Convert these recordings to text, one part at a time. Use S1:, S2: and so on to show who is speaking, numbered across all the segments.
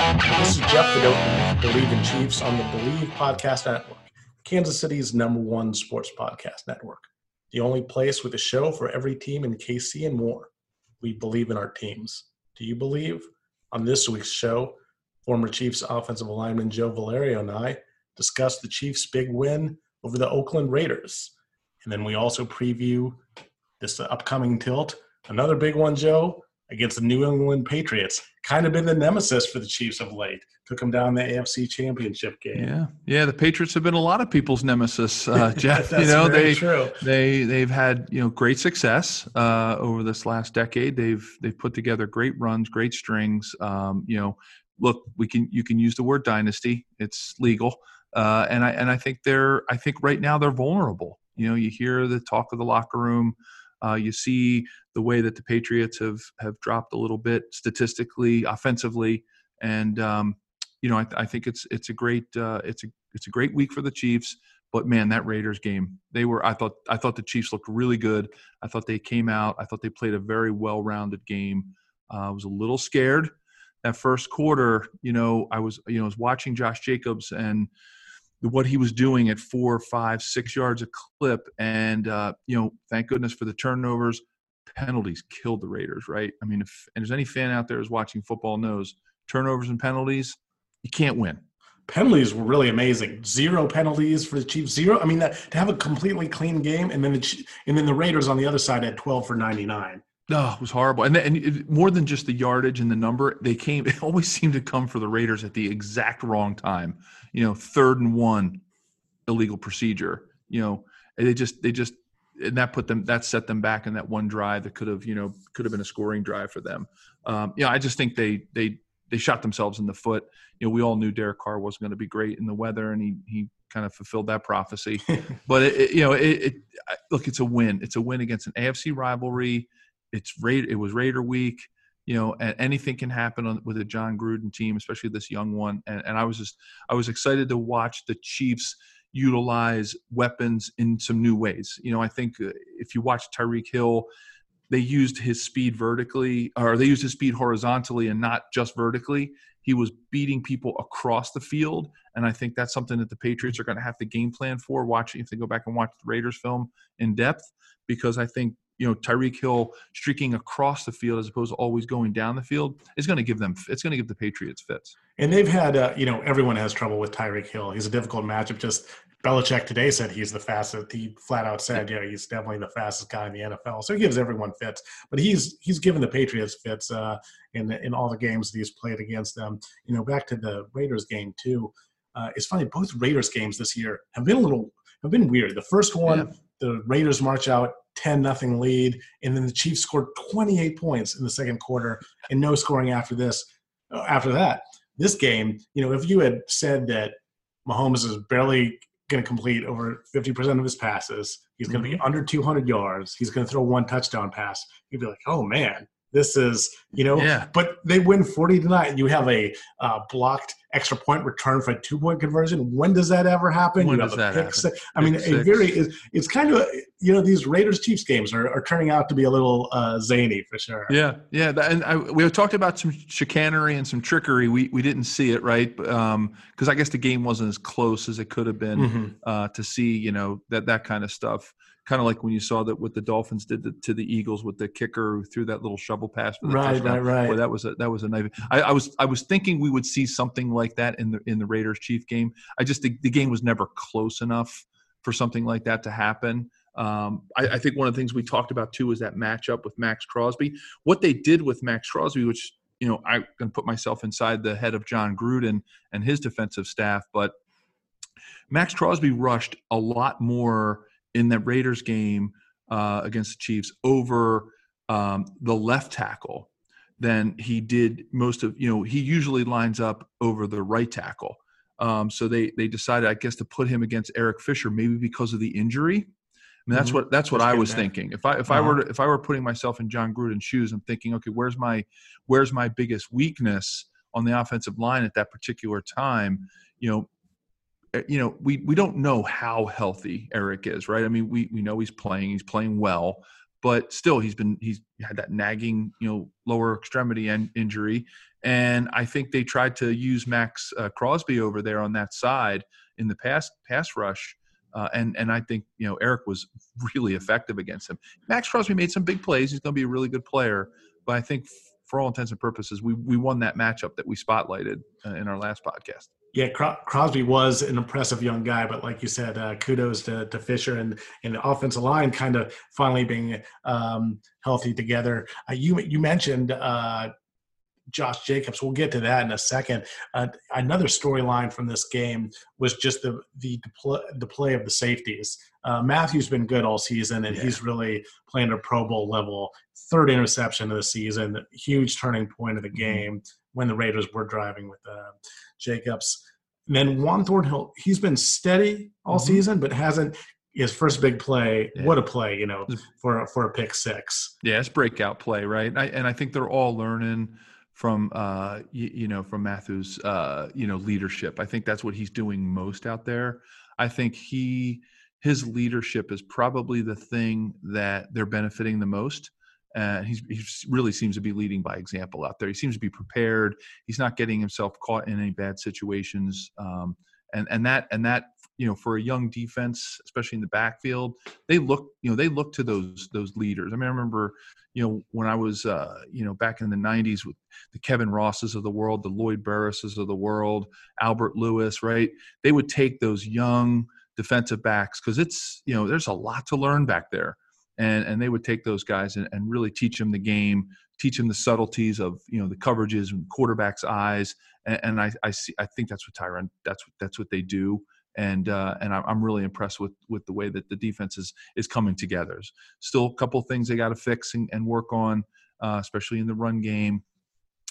S1: This is Jeff Vidot, Bleav in Chiefs on the Bleav Podcast Network, Kansas City's number one sports podcast network. The only place with a show for every team in KC and more. We believe in our teams. Do you believe? On this week's show, former Chiefs offensive lineman Joe Valerio and I discuss the Chiefs' big win over the Oakland Raiders. And then we also preview this upcoming tilt. Another big one, Joe, against the New England Patriots. Kind of been the nemesis for the Chiefs of late. Took them down the AFC Championship game.
S2: Yeah, yeah. The Patriots have been a lot of people's nemesis, uh, Jeff. you know, they
S1: true.
S2: they they've had you know great success uh, over this last decade. They've they've put together great runs, great strings. Um, you know, look, we can you can use the word dynasty. It's legal, uh, and I and I think they're I think right now they're vulnerable. You know, you hear the talk of the locker room. Uh, you see the way that the Patriots have have dropped a little bit statistically, offensively, and um, you know I, I, think it's it's a great uh, it's a it's a great week for the Chiefs. But man, that Raiders game, they were I thought I thought the Chiefs looked really good. I thought they came out. I thought they played a very well-rounded game. Uh, I was a little scared that first quarter. You know, I was you know I was watching Josh Jacobs and what he was doing at four, five, six yards a clip. And, uh, you know, thank goodness for the turnovers. Penalties killed the Raiders, right? I mean, if and there's any fan out there who's watching football knows turnovers and penalties, you can't win.
S1: Penalties were really amazing. Zero penalties for the Chiefs. Zero. I mean, that, to have a completely clean game, and then the and then the Raiders on the other side had 12 for 99.
S2: No, it was horrible. And, then, and it, more than just the yardage and the number, they came. It always seemed to come for the Raiders at the exact wrong time. You know, third and one, illegal procedure. You know, they just they just and that put them that set them back in that one drive that could have you know could have been a scoring drive for them. Um, yeah, I just think they they they shot themselves in the foot. You know, we all knew Derek Carr was going to be great in the weather, and he he kind of fulfilled that prophecy. but it, it, you know, it, it look, it's a win. It's a win against an AFC rivalry it's Raid. It was Raider week. You know, and anything can happen on, with a Jon Gruden team, especially this young one. And, and I was just, I was excited to watch the Chiefs utilize weapons in some new ways. You know, I think uh, if you watch Tyreek Hill, they used his speed vertically, or they used his speed horizontally and not just vertically. He was beating people across the field, and I think that's something that the Patriots are going to have to game plan for. Watching if they go back and watch the Raiders film in depth, because I think you know Tyreek Hill streaking across the field as opposed to always going down the field is going to give them it's going to give the Patriots fits.
S1: And they've had uh, you know everyone has trouble with Tyreek Hill. He's a difficult matchup. Just Belichick today said he's the fastest. He flat out said, yeah, he's definitely the fastest guy in the NFL. So he gives everyone fits. But he's he's given the Patriots fits uh, in in all the games that he's played against them. You know, back to the Raiders game too. Uh, it's funny. Both Raiders games this year have been a little have been weird. The first one, yeah. The Raiders march out 10 nothing lead and then the chiefs scored 28 points in the second quarter and no scoring after this uh, after that this game you know if you had said that mahomes is barely going to complete over 50% of his passes he's going to be mm-hmm. under 200 yards he's going to throw one touchdown pass you'd be like oh man this is, you know,
S2: yeah.
S1: but they win 40 to 9. You have a uh, blocked extra point return for a two point conversion. When does that ever happen?
S2: When
S1: you
S2: does that happen?
S1: Six. I mean, a very, it's, it's, kind of, you know, these Raiders Chiefs games are, are turning out to be a little uh, zany for sure.
S2: Yeah. Yeah. And I, we talked about some chicanery and some trickery. We, we didn't see it, right? Because um, I guess the game wasn't as close as it could have been mm-hmm. uh, to see, you know, that, that kind of stuff kind of like when you saw that what the Dolphins did to, to, the Eagles with the kicker who threw that little shovel pass for the
S1: right,
S2: touchdown.
S1: Right, right,
S2: that was a that was a knife. I, I, was I was thinking we would see something like that in the in the Raiders Chief game. I just think the game was never close enough for something like that to happen. Um, I, I, think one of the things we talked about too was that matchup with Maxx Crosby. What they did with Maxx Crosby, which you know I'm going to put myself inside the head of Jon Gruden and his defensive staff, but Maxx Crosby rushed a lot more in that Raiders game uh, against the Chiefs over um, the left tackle than he did most of. You know, he usually lines up over the right tackle. Um, so they they decided, I guess, to put him against Eric Fisher, maybe because of the injury. Mean, that's mm-hmm. what that's what I was thinking. If I if uh-huh. I were to, if I were putting myself in Jon Gruden's shoes, I'm thinking, okay, where's my where's my biggest weakness on the offensive line at that particular time? You know, you know, we we don't know how healthy Eric is, right? I mean, we we know he's playing, he's playing well, but still, he's been he's had that nagging, you know, lower extremity and injury, and I think they tried to use Maxx uh, Crosby over there on that side in the pass pass rush uh, and and I think you know Eric was really effective against him. Maxx Crosby made some big plays. He's going to be a really good player, but I think for all intents and purposes, we we won that matchup that we spotlighted uh, in our last podcast.
S1: Yeah, Crosby was an impressive young guy, but like you said, uh, kudos to, to Fisher and, and the offensive line kind of finally being um, healthy together. Uh, you you mentioned uh, Josh Jacobs. We'll get to that in a second. Uh, another storyline from this game was just the the the play of the safeties. Uh, Mathieu's been good all season, and yeah. he's really playing a Pro Bowl level. Third interception of the season, huge turning point of the mm-hmm. game mm-hmm. when the Raiders were driving with uh, Jacobs. And then Juan Thornhill, he's been steady all mm-hmm. season, but hasn't his first big play. Yeah. What a play, you know, for for a pick six.
S2: Yeah, it's breakout play, right? I, and I think they're all learning from uh, you, you, know from Mathieu's uh, you know leadership. I think that's what he's doing most out there. I think he his leadership is probably the thing that they're benefiting the most. And he's, he really seems to be leading by example out there. He seems to be prepared. He's not getting himself caught in any bad situations. Um, and and that and that you know for a young defense especially in the backfield they look you know they look to those those leaders i mean i remember you know when i was uh you know back in the 90s with the kevin rosses of the world the lloyd burruses of the world albert lewis right they would take those young defensive backs because it's you know there's a lot to learn back there and and they would take those guys and, and really teach them the game teach them the subtleties of you know the coverages and quarterback's eyes and, and I, I see i think that's what tyrann that's what that's what they do and uh, and I'm really impressed with with the way that the defense is is coming together. Still a couple things they got to fix and, and, work on, uh, especially in the run game.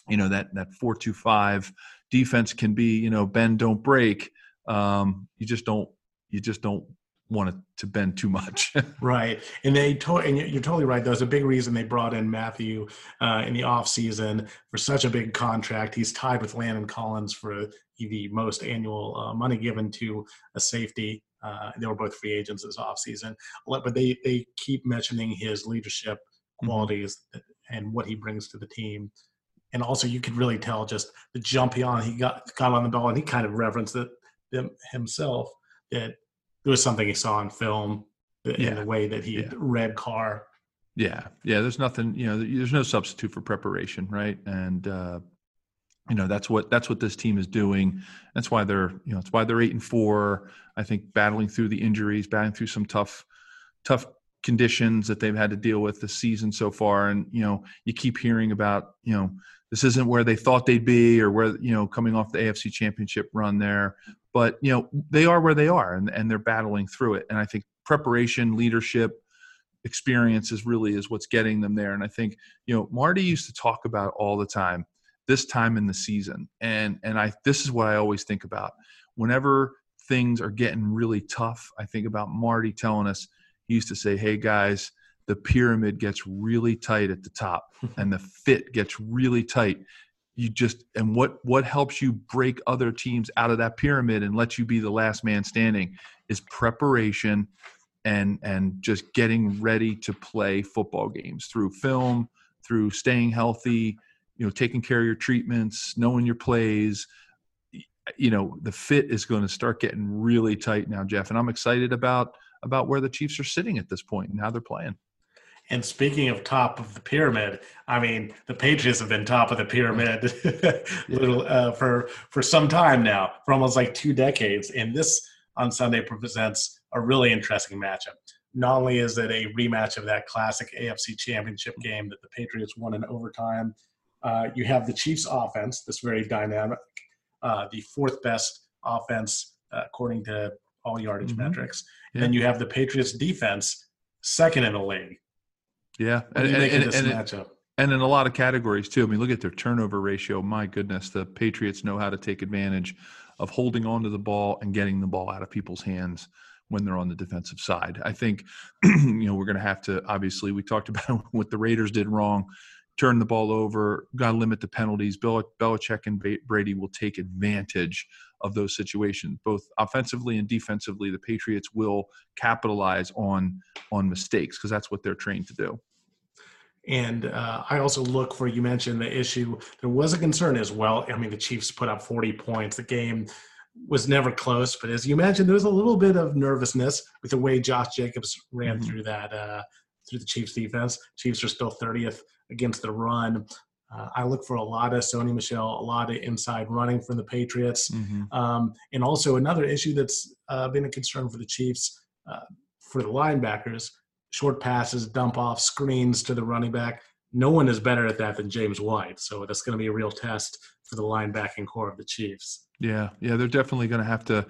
S2: You know that that four two five defense can be you know bend don't break. Um, you just don't you just don't want it to bend too much.
S1: right. And they to- and you're totally right. There's a big reason they brought in Mathieu uh, in the off season for such a big contract. He's tied with Landon Collins for the most annual uh, money given to a safety. Uh, they were both free agents this offseason. But they, they keep mentioning his leadership mm-hmm. qualities mm-hmm. and what he brings to the team. And also, you could really tell just the jump he on. He got got on the ball, and he kind of referenced it himself that there was something he saw in film in yeah. the way that he yeah. read Carr.
S2: Yeah, yeah. There's nothing, you know. There's no substitute for preparation, right? And uh, you know that's what that's what this team is doing. That's why they're, you know, that's why they're eight and four. I think battling through the injuries, battling through some tough, tough conditions that they've had to deal with this season so far. And you know, you keep hearing about, you know, this isn't where they thought they'd be, or where you know, coming off the AFC Championship run there but you know they are where they are and, and they're battling through it and i think preparation leadership experience is really is what's getting them there and i think you know marty used to talk about all the time this time in the season and and i this is what i always think about. Whenever things are getting really tough i think about marty telling us he used to say hey guys the pyramid gets really tight at the top and the fit gets really tight you just and what what helps you break other teams out of that pyramid and let you be the last man standing is preparation and and just getting ready to play football games through film through staying healthy you know taking care of your treatments knowing your plays. You know the fit is going to start getting really tight now jeff and i'm excited about about where the chiefs are sitting at this point and how they're playing
S1: and speaking of top of the pyramid, I mean, the Patriots have been top of the pyramid little, uh, for for some time now, for almost like two decades. And this on Sunday presents a really interesting matchup. Not only is it a rematch of that classic AFC Championship game that the Patriots won in overtime, uh, you have the Chiefs' offense, this very dynamic, uh, the fourth best offense uh, according to all yardage mm-hmm. metrics. Yeah. And you have the Patriots' defense, second in the league
S2: yeah,
S1: and, and, and, and, matchup?
S2: and in a lot of categories too. I mean, look at their turnover ratio. My goodness, the Patriots know how to take advantage of holding on to the ball and getting the ball out of people's hands when they're on the defensive side. I think, you know, we're going to have to obviously we talked about what the Raiders did wrong, turn the ball over, got to limit the penalties. Bill Belichick and Brady will take advantage of those situations, both offensively and defensively. The Patriots will capitalize on on mistakes because that's what they're trained to do.
S1: And uh, I also look for you mentioned the issue. There was a concern as well. I mean, the Chiefs put up 40 points. The game was never close, but as you mentioned, there was a little bit of nervousness with the way Josh Jacobs ran mm-hmm. through that uh, through the Chiefs defense. Chiefs are still 30th against the run. Uh, I look for a lot of Sony Michel, a lot of inside running from the Patriots, mm-hmm. um, and also another issue that's uh, been a concern for the Chiefs uh, for the linebackers short passes, dump off, screens to the running back. No one is better at that than James White. So that's going to be a real test for the linebacking core of the Chiefs.
S2: Yeah, yeah, they're definitely going to have to.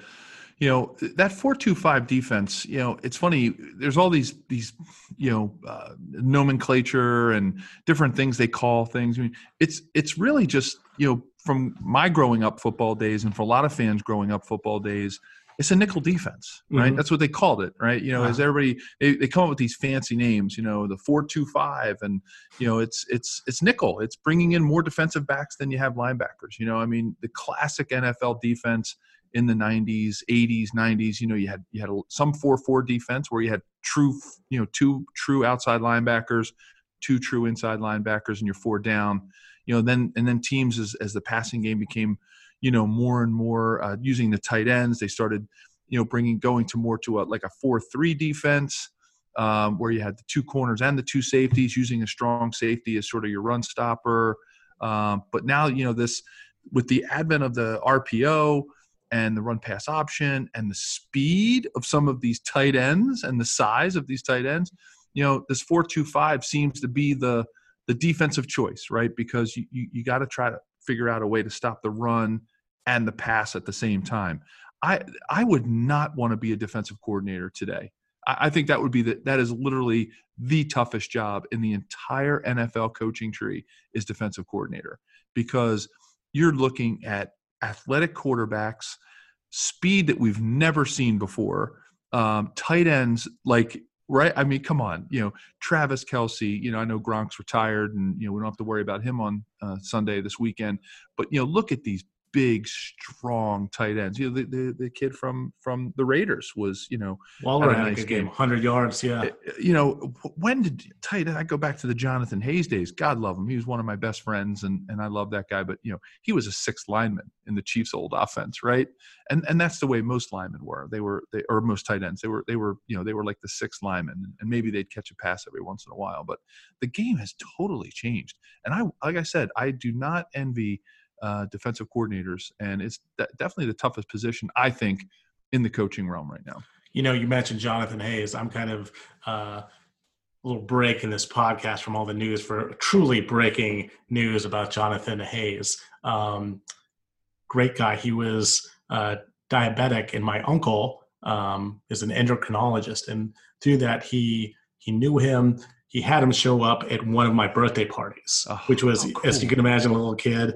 S2: You know that four-two-five defense. You know it's funny. There's all these these you know uh, nomenclature and different things they call things. I mean, it's it's really just you know from my growing up football days and for a lot of fans growing up football days it's a nickel defense, right? Mm-hmm. That's what they called it, right? You know, wow. as everybody they, they come up with these fancy names, you know, the four two five, and you know, it's it's it's nickel. It's bringing in more defensive backs than you have linebackers. You know, I mean, the classic NFL defense in the 90s 80s 90s you know you had you had a, some 4-4 defense where you had true you know two true outside linebackers two true inside linebackers and you're four down you know then and then teams as as the passing game became you know more and more uh, using the tight ends. They started you know bringing going to more to a like a four three defense. Um, where you had the two corners and the two safeties, using a strong safety as sort of your run stopper. Um, but now, you know, this with the advent of the RPO and the run pass option and the speed of some of these tight ends and the size of these tight ends, you know, this four two five seems to be the the defensive choice, right? Because you you, you got to try to figure out a way to stop the run and the pass at the same time. I I would not want to be a defensive coordinator today. I, I think that would be the, that is literally the toughest job in the entire NFL coaching tree is defensive coordinator because you're looking at athletic quarterbacks, speed that we've never seen before, um, tight ends like right? I mean, come on, you know, Travis Kelce, You know, I know Gronk's retired, and you know we don't have to worry about him on uh, Sunday this weekend. But you know, look at these big, strong tight ends. You know, the, the, the kid from from the Raiders was, you know,
S1: Waller had a nice game, hundred yards. Yeah. Eh,
S2: eh, you know, when did tight end? I go back to the Jonathan Hayes days. God love him. He was one of my best friends, and and I love that guy. But you know, he was a sixth lineman in the Chiefs' old offense, right? And and that's the way most linemen were. They were they or most tight ends. They were they were you know they were like the sixth lineman, and maybe they'd catch a pass every once in a while. But the game has totally changed. And I like I said, I do not envy uh, defensive coordinators, and it's de- definitely the toughest position I think in the coaching realm right now.
S1: You know, you mentioned Jonathan Hayes. I'm kind of uh, a little break in this podcast from all the news for truly breaking news about Jonathan Hayes. Um, great guy. He was uh, diabetic, and my uncle um, is an endocrinologist, and through that he he knew him. He had him show up at one of my birthday parties, oh, which was, oh, cool. as you can imagine, a little kid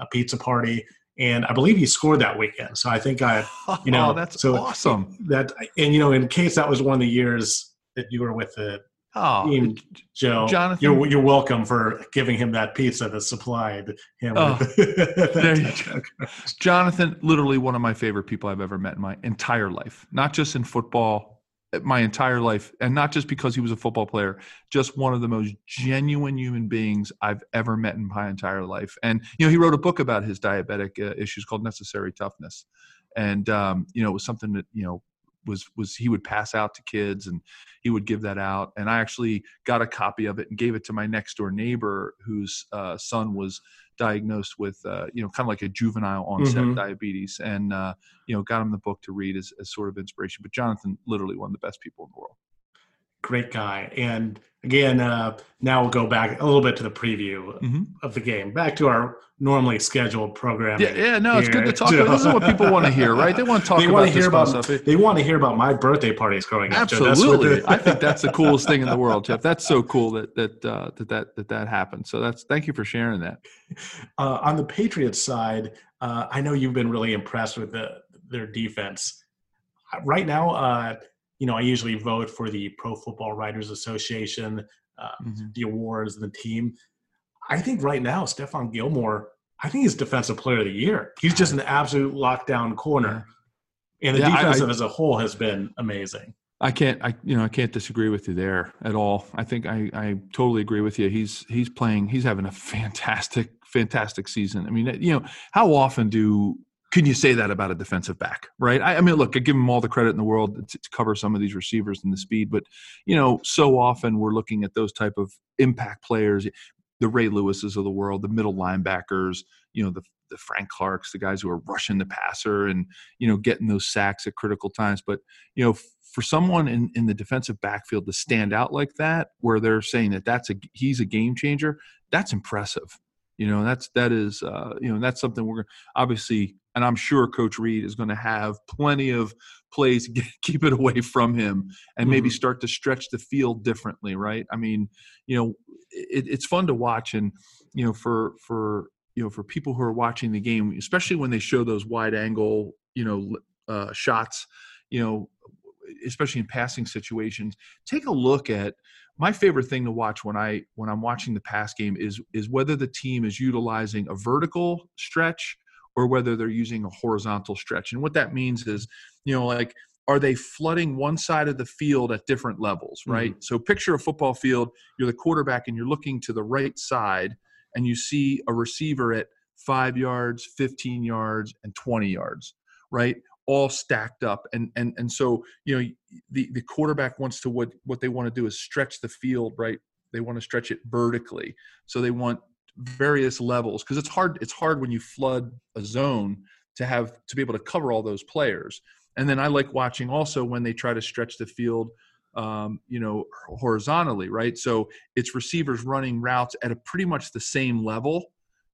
S1: a pizza party, and I believe he scored that weekend. So I think I, you know,
S2: oh, that's so awesome.
S1: That and you know, in case that was one of the years that you were with the oh, team, Joe, Jonathan, you're you're welcome for giving him that pizza that supplied him. Oh,
S2: Jonathan, literally one of my favorite people I've ever met in my entire life, not just in football my entire life and not just because he was a football player just one of the most genuine human beings i've ever met in my entire life. And you know he wrote a book about his diabetic uh, issues called necessary toughness. And um, you know it was something that you know was was he would pass out to kids and he would give that out. And i actually got a copy of it and gave it to my next door neighbor whose uh, son was diagnosed with uh, you know kind of like a juvenile onset mm-hmm. diabetes and uh, you know got him the book to read as, as sort of inspiration but jonathan literally one of the best people in the world
S1: great guy. And again, uh, now we'll go back a little bit to the preview mm-hmm. of the game. Back to our normally scheduled program.
S2: Yeah, yeah, no, it's good to talk. About. This is what people want to hear, right? They want to talk. They want to hear about. Stuff.
S1: They want to hear about my birthday parties growing
S2: up. Absolutely, I think that's the coolest thing in the world, Jeff. That's so cool that that uh, that that that that happened. So that's thank you for sharing that.
S1: Uh, on the Patriots side, uh, I know you've been really impressed with the, their defense. Right now, uh, you know, I usually vote for the Pro Football Writers Association, uh, mm-hmm. the awards, and the team. I think right now, Stephon Gilmore, I think he's Defensive Player of the Year. He's just an absolute lockdown corner, and the yeah, defensive I, I, as a whole has been amazing.
S2: I can't, I you know, I can't disagree with you there at all. I think I, I totally agree with you. He's he's playing, he's having a fantastic, fantastic season. I mean, you know, how often do can you say that about a defensive back, right? I, I, mean, look, I give him all the credit in the world to, to, cover some of these receivers and the speed, but you know, so often we're looking at those type of impact players, the Ray Lewises of the world, the middle linebackers, you know, the the Frank Clarks, the guys who are rushing the passer and you know getting those sacks at critical times. But you know, for someone in in the defensive backfield to stand out like that, where they're saying that that's a he's a game changer, that's impressive. You know, that's that is uh, you know that's something we're obviously and I'm sure Coach Reid is going to have plenty of plays get, keep it away from him and maybe mm-hmm. start to stretch the field differently, right? I mean, you know, it, it's fun to watch, and you know, for for you know, for people who are watching the game, especially when they show those wide angle, you know, uh, shots, you know, especially in passing situations, take a look at my favorite thing to watch when I when I'm watching the pass game is is whether the team is utilizing a vertical stretch or whether they're using a horizontal stretch. And what that means is, you know, like are they flooding one side of the field at different levels, right? Mm-hmm. So picture a football field, you're the quarterback and you're looking to the right side and you see a receiver at 5 yards, 15 yards and 20 yards, right? all stacked up and and and so you know the the quarterback wants to what what they want to do is stretch the field right they want to stretch it vertically so they want various levels because it's hard it's hard when you flood a zone to have to be able to cover all those players. And then i like watching also when they try to stretch the field um, you know horizontally right? So it's receivers running routes at a pretty much the same level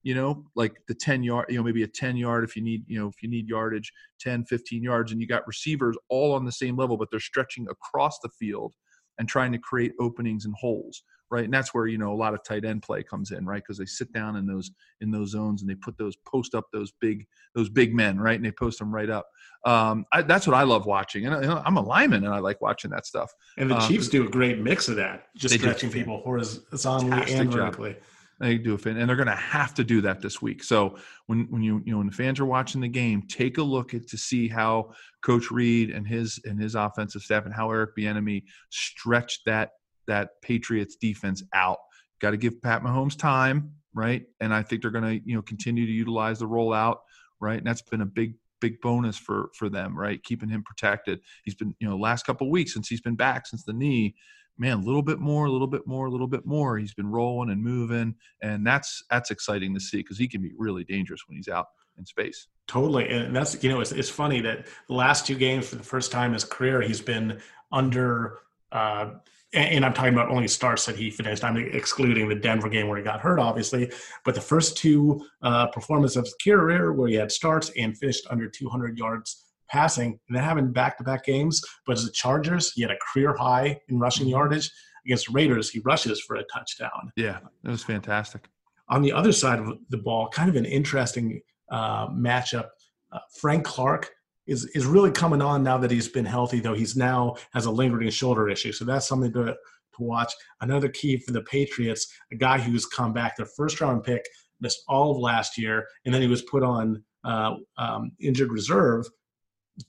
S2: you know like the 10 yard you know maybe a 10 yard if you need you know if you need yardage 10 15 yards and you got receivers all on the same level but they're stretching across the field and trying to create openings and holes right? And that's where you know a lot of tight end play comes in, right? Because they sit down in those in those zones and they put those post up those big those big men, right? And they post them right up. Um, I, that's what I love watching, and I, am a lineman and I like watching that stuff.
S1: And the um, Chiefs do a great mix of that, just stretching people horizontally and vertically. Job.
S2: They do a fin, and they're going to have to do that this week. So when when you you know when the fans are watching the game, take a look at to see how Coach Reid and his and his offensive staff and how Eric Bieniemy stretched that that Patriots defense out. Got to give Pat Mahomes time, right? And I think they're going to, you know, continue to utilize the rollout, right? And that's been a big, big bonus for for them, right? Keeping him protected. He's been, you know, last couple weeks since he's been back since the knee, man, a little bit more, a little bit more, a little bit more. He's been rolling and moving, and that's that's exciting to see because he can be really dangerous when he's out in space.
S1: Totally, and that's you know it's it's funny that the last two games for the first time in his career he's been under. Uh, and I'm talking about only starts that he finished. I'm excluding the Denver game where he got hurt, obviously. But the first two uh, performances of his career, where he had starts and finished under 200 yards passing, and then having back-to-back games. But as the Chargers, he had a career high in rushing yardage. Against Raiders, he rushes for a touchdown.
S2: Yeah, it was fantastic.
S1: On the other side of the ball, kind of an interesting uh, matchup. Uh, Frank Clark is is really coming on now that he's been healthy. Though he's now has a lingering shoulder issue, so that's something to to watch. Another key for the Patriots, a guy who's come back, their first round pick, missed all of last year, and then he was put on uh, um, injured reserve.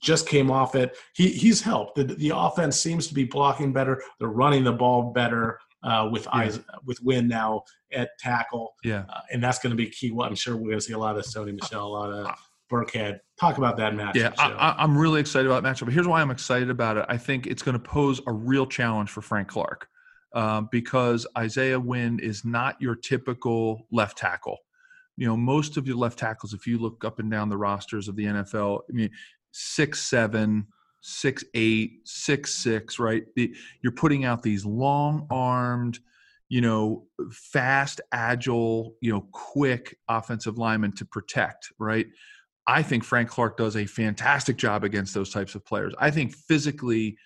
S1: Just came off it. He he's helped. The, the offense seems to be blocking better. They're running the ball better. Uh, with yeah. eyes with Wynn now at tackle.
S2: Yeah,
S1: uh, and that's going to be key. Well, I'm sure we're going to see a lot of Sony Michel, a lot of Burkhead. Talk about that matchup.
S2: Yeah, I, am really excited about matchup. But here's why I'm excited about it. I think it's going to pose a real challenge for Frank Clark uh, because Isaiah Wynn is not your typical left tackle. You know, most of your left tackles, if you look up and down the rosters of the NFL, I mean, six seven, six eight, six six, right? The, you're putting out these long armed, you know, fast, agile, you know, quick offensive linemen to protect, right? I think Frank Clark does a fantastic job against those types of players. I think physically,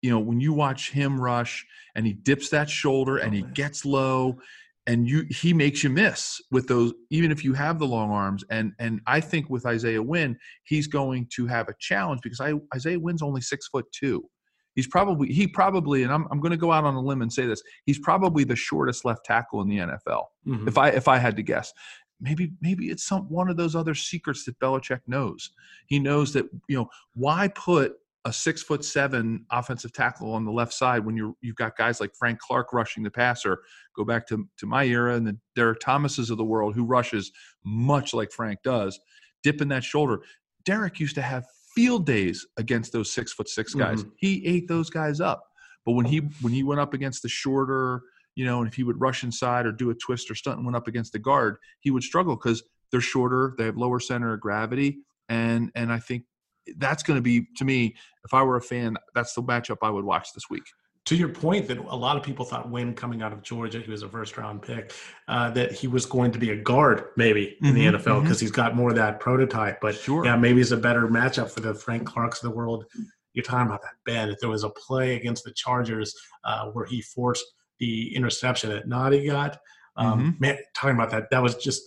S2: you know, when you watch him rush and he dips that shoulder and he gets low and you he makes you miss with those even if you have the long arms and and i think with isaiah wynn he's going to have a challenge because I, isaiah wynn's only six foot two he's probably he probably and i'm, I'm going to go out on a limb and say this he's probably the shortest left tackle in the nfl mm-hmm. if i if i had to guess maybe maybe it's some one of those other secrets that Belichick knows. He knows that you know why put a six foot seven offensive tackle on the left side when you're you've got guys like Frank Clark rushing the passer. Go back to to my era and the Derrick Thomases of the world who rushes much like Frank does, dipping that shoulder. Derrick used to have field days against those six foot six guys. Mm-hmm. He ate those guys up. But when he when he went up against the shorter, you know, and if he would rush inside or do a twist or stunt and went up against the guard, he would struggle because they're shorter, they have lower center of gravity, and and I think that's going to be to me if i were a fan that's the matchup i would watch this week
S1: to your point that a lot of people thought Wynn coming out of Georgia, he was a first round pick, uh, that he was going to be a guard maybe in mm-hmm, the NFL because mm-hmm. he's got more of that prototype. But sure. yeah, maybe it's a better matchup for the Frank Clarks of the world. You're talking about that Ben. If there was a play against the Chargers uh, where he forced the interception that Nnadi got, um, mm-hmm. man, talking about that, that was just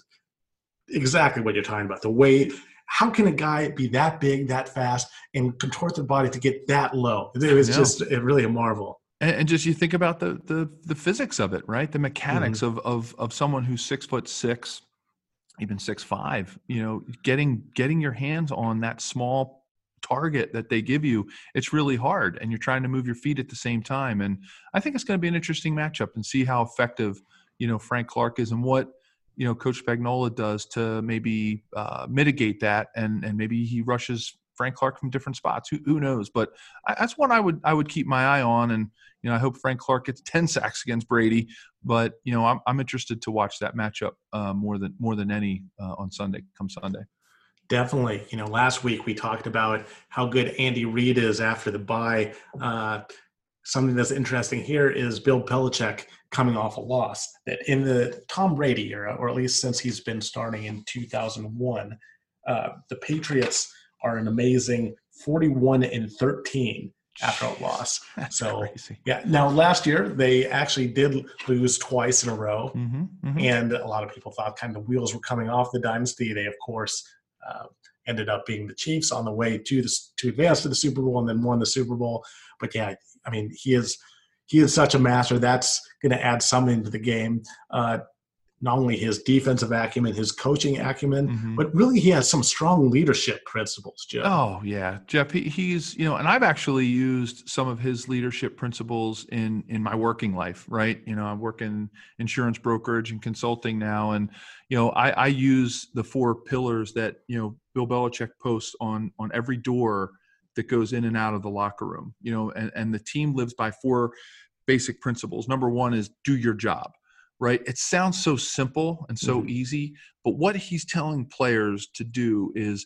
S1: exactly what you're talking about. The way how can a guy be that big, that fast, and contort the body to get that low? It was just really a marvel.
S2: And, and, just you think about the the the physics of it, right? The mechanics mm-hmm. of of of someone who's six foot six, even six five. You know, getting getting your hands on that small target that they give you, it's really hard, and you're trying to move your feet at the same time. And I think it's going to be an interesting matchup and see how effective you know Frank Clark is and what you know Coach Spagnuolo does to maybe uh, mitigate that, and and maybe he rushes Frank Clark from different spots. Who, who knows? But I, that's one I would I would keep my eye on, and you know I hope Frank Clark gets ten sacks against Brady. But you know I'm I'm interested to watch that matchup uh, more than more than any uh, on Sunday come Sunday.
S1: Definitely. You know, last week we talked about how good Andy Reid is after the bye. Uh, something that's interesting here is Bill Belichick coming off a loss. That in the Tom Brady era, or at least since he's been starting in 2001, uh, the Patriots are an amazing 41 and 13 after a loss.
S2: That's
S1: so
S2: crazy.
S1: yeah. Now last year they actually did lose twice in a row,
S2: mm-hmm, mm-hmm.
S1: and a lot of people thought kind of the wheels were coming off the dynasty. They of course uh, ended up being the Chiefs on the way to the, to advance to the Super Bowl and then won the Super Bowl. But yeah, I mean he is he is such a master. That's going to add something to the game. Uh, not only his defensive acumen, his coaching acumen, mm-hmm. but really he has some strong leadership principles, Jeff.
S2: Oh yeah, Jeff. He, he's you know, and I've actually used some of his leadership principles in in my working life. Right, you know, I work in insurance brokerage and consulting now, and you know, I, I use the four pillars that you know Bill Belichick posts on on every door that goes in and out of the locker room. You know, and and the team lives by four basic principles. Number one is do your job right? It sounds so simple and so mm-hmm. easy, but what he's telling players to do is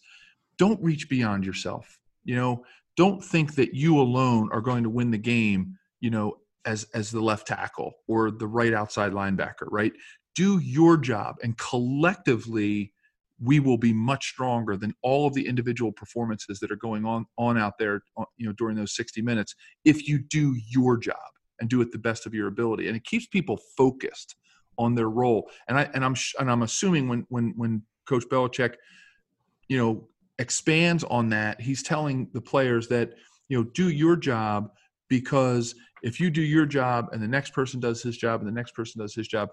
S2: don't reach beyond yourself. You know, don't think that you alone are going to win the game, you know, as as the left tackle or the right outside linebacker, right? Do your job and collectively we will be much stronger than all of the individual performances that are going on on out there uh, you know during those 60 minutes if you do your job and do it the best of your ability and it keeps people focused on their role. And I and I'm and I'm assuming when when when Coach Belichick, you know, expands on that, he's telling the players that you know do your job because if you do your job and the next person does his job and the next person does his job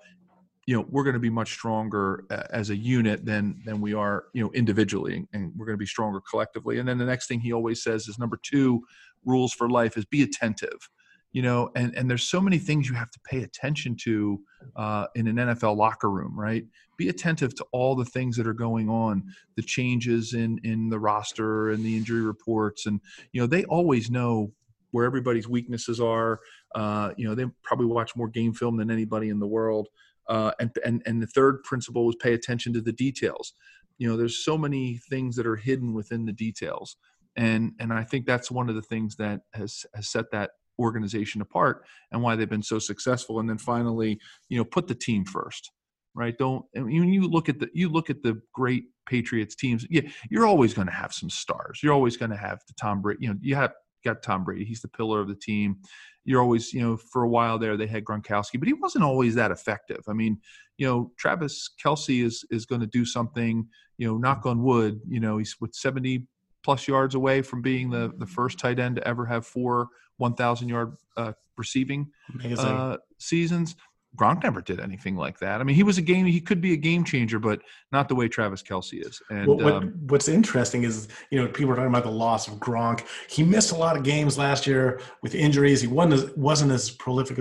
S2: you know we're going to be much stronger uh, as a unit than than we are you know individually and we're going to be stronger collectively and then the next thing he always says is number two rules for life is be attentive you know and and there's so many things you have to pay attention to uh, in an nfl locker room right? Be attentive to all the things that are going on the changes in in the roster and the injury reports and you know they always know where everybody's weaknesses are uh, you know they probably watch more game film than anybody in the world uh, and and and the third principle is pay attention to the details. You know there's so many things that are hidden within the details and and I think that's one of the things that has has set that organization apart and why they've been so successful. And then finally, you know, put the team first, right? Don't when you look at the you look at the great Patriots teams. Yeah, you're always going to have some stars. You're always going to have the Tom Brady. You know, you have got Tom Brady. He's the pillar of the team. You're always, you know, for a while there they had Gronkowski, but he wasn't always that effective. I mean, you know, Travis Kelce is is going to do something. You know, knock on wood. You know, he's with 70 plus yards away from being the the first tight end to ever have four 1,000 yard uh, receiving uh, seasons. Gronk never did anything like that. I mean, he was a game. He could be a game changer, but not the way Travis Kelce is. And
S1: what, what, um, what's interesting is, you know, people are talking about the loss of Gronk. He missed a lot of games last year with injuries. He wasn't as, wasn't as prolific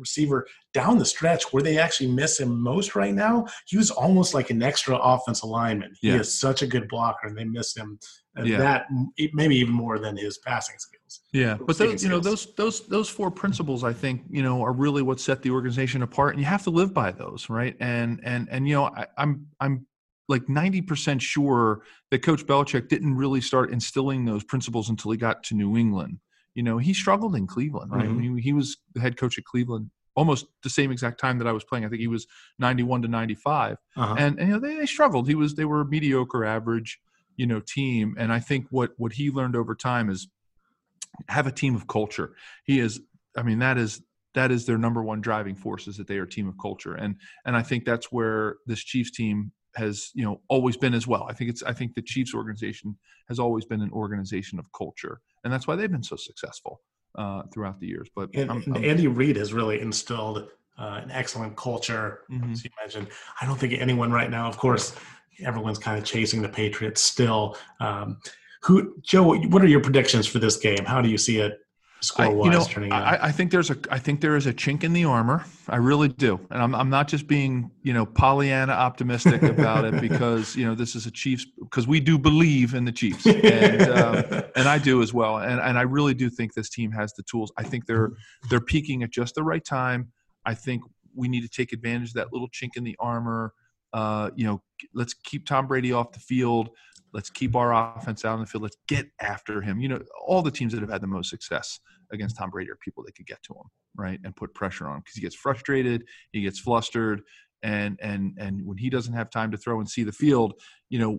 S1: receiver down the stretch. Where they actually miss him most right now, he was almost like an extra offensive lineman. He yeah. is such a good blocker, and they miss him. And yeah. that maybe even more than his passing skills.
S2: Yeah, but those, you know those those those four principles I think you know are really what set the organization apart, and you have to live by those, right? And and and you know I, I'm I'm like 90% sure that Coach Belichick didn't really start instilling those principles until he got to New England. You know, he struggled in Cleveland, right? Mm-hmm. he was the head coach at Cleveland almost the same exact time that I was playing. I think he was 91 to 95, uh-huh. and, and you know they, they struggled. He was they were a mediocre, average, you know, team. And I think what what he learned over time is have a team of culture. He is, I mean, that is that is their number one driving force is that they are a team of culture, and and I think that's where this Chiefs team has you know always been as well. I think it's I think the Chiefs organization has always been an organization of culture, and that's why they've been so successful uh, throughout the years. But
S1: and, I'm, I'm, Andy Reid has really instilled uh, an excellent culture, mm-hmm. as you mentioned. I don't think anyone right now, of course, everyone's kind of chasing the Patriots still. Um, who, Joe? What are your predictions for this game? How do you see it score wise
S2: you know, turning out? I, I, think there's a I think there is a chink in the armor. I really do, and I'm I'm not just being you know Pollyanna optimistic about it because you know this is a Chiefs because we do believe in the Chiefs, and um, and I do as well, and and I really do think this team has the tools. I think they're they're peaking at just the right time. I think we need to take advantage of that little chink in the armor. Uh, you know, let's keep Tom Brady off the field. Let's keep our offense out on the field. Let's get after him. You know, all the teams that have had the most success against Tom Brady are people that could get to him, right, and put pressure on him because he gets frustrated, he gets flustered, and and and when he doesn't have time to throw and see the field, you know,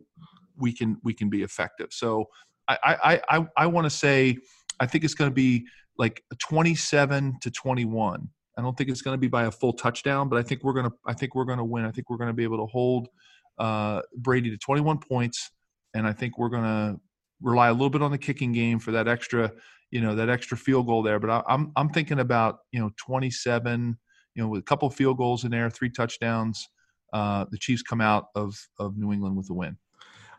S2: we can we can be effective. So I I I, I want to say I think it's going to be like 27 to 21. I don't think it's going to be by a full touchdown, but I think we're going to I think we're going to win. I think we're going to be able to hold uh, Brady to 21 points and I think we're going to rely a little bit on the kicking game for that extra, you know, that extra field goal there. But I, I'm I'm thinking about you know 27, you know, with a couple field goals in there, three touchdowns. Uh, the Chiefs come out of of New England with a win.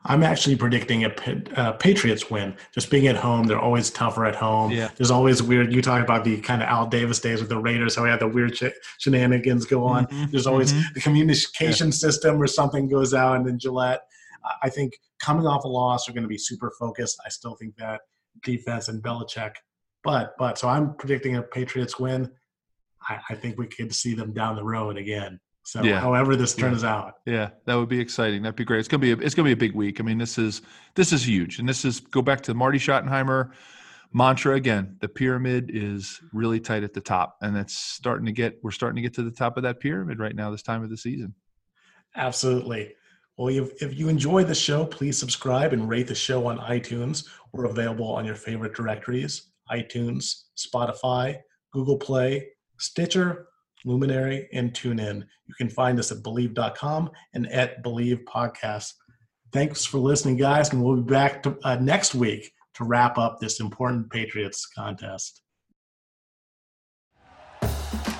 S1: I'm actually predicting a uh, Patriots win. Just being at home, they're always tougher at home.
S2: Yeah.
S1: There's always weird. You talk about the kind of Al Davis days with the Raiders, how we had the weird sh- shenanigans go on. Mm-hmm. There's always mm-hmm. the communication yeah. system or something goes out, and then Gillette. I think coming off a loss are going to be super focused. I still think that defense and Belichick, but but so I'm predicting a Patriots win. I, I think we could see them down the road again. So yeah. however this turns
S2: yeah.
S1: out.
S2: Yeah, that would be exciting. That'd be great. It's gonna be a, it's gonna be a big week. I mean, this is this is huge. And this is go back to Marty Schottenheimer mantra again. The pyramid is really tight at the top. And that's starting to get we're starting to get to the top of that pyramid right now this time of the season.
S1: Absolutely. Well, if you enjoy the show, please subscribe and rate the show on iTunes. We're available on your favorite directories iTunes, Spotify, Google Play, Stitcher, Luminary, and TuneIn. You can find us at bleav.com and at Bleav Podcast. Thanks for listening, guys, and we'll be back to, uh, next week to wrap up this important Patriots contest.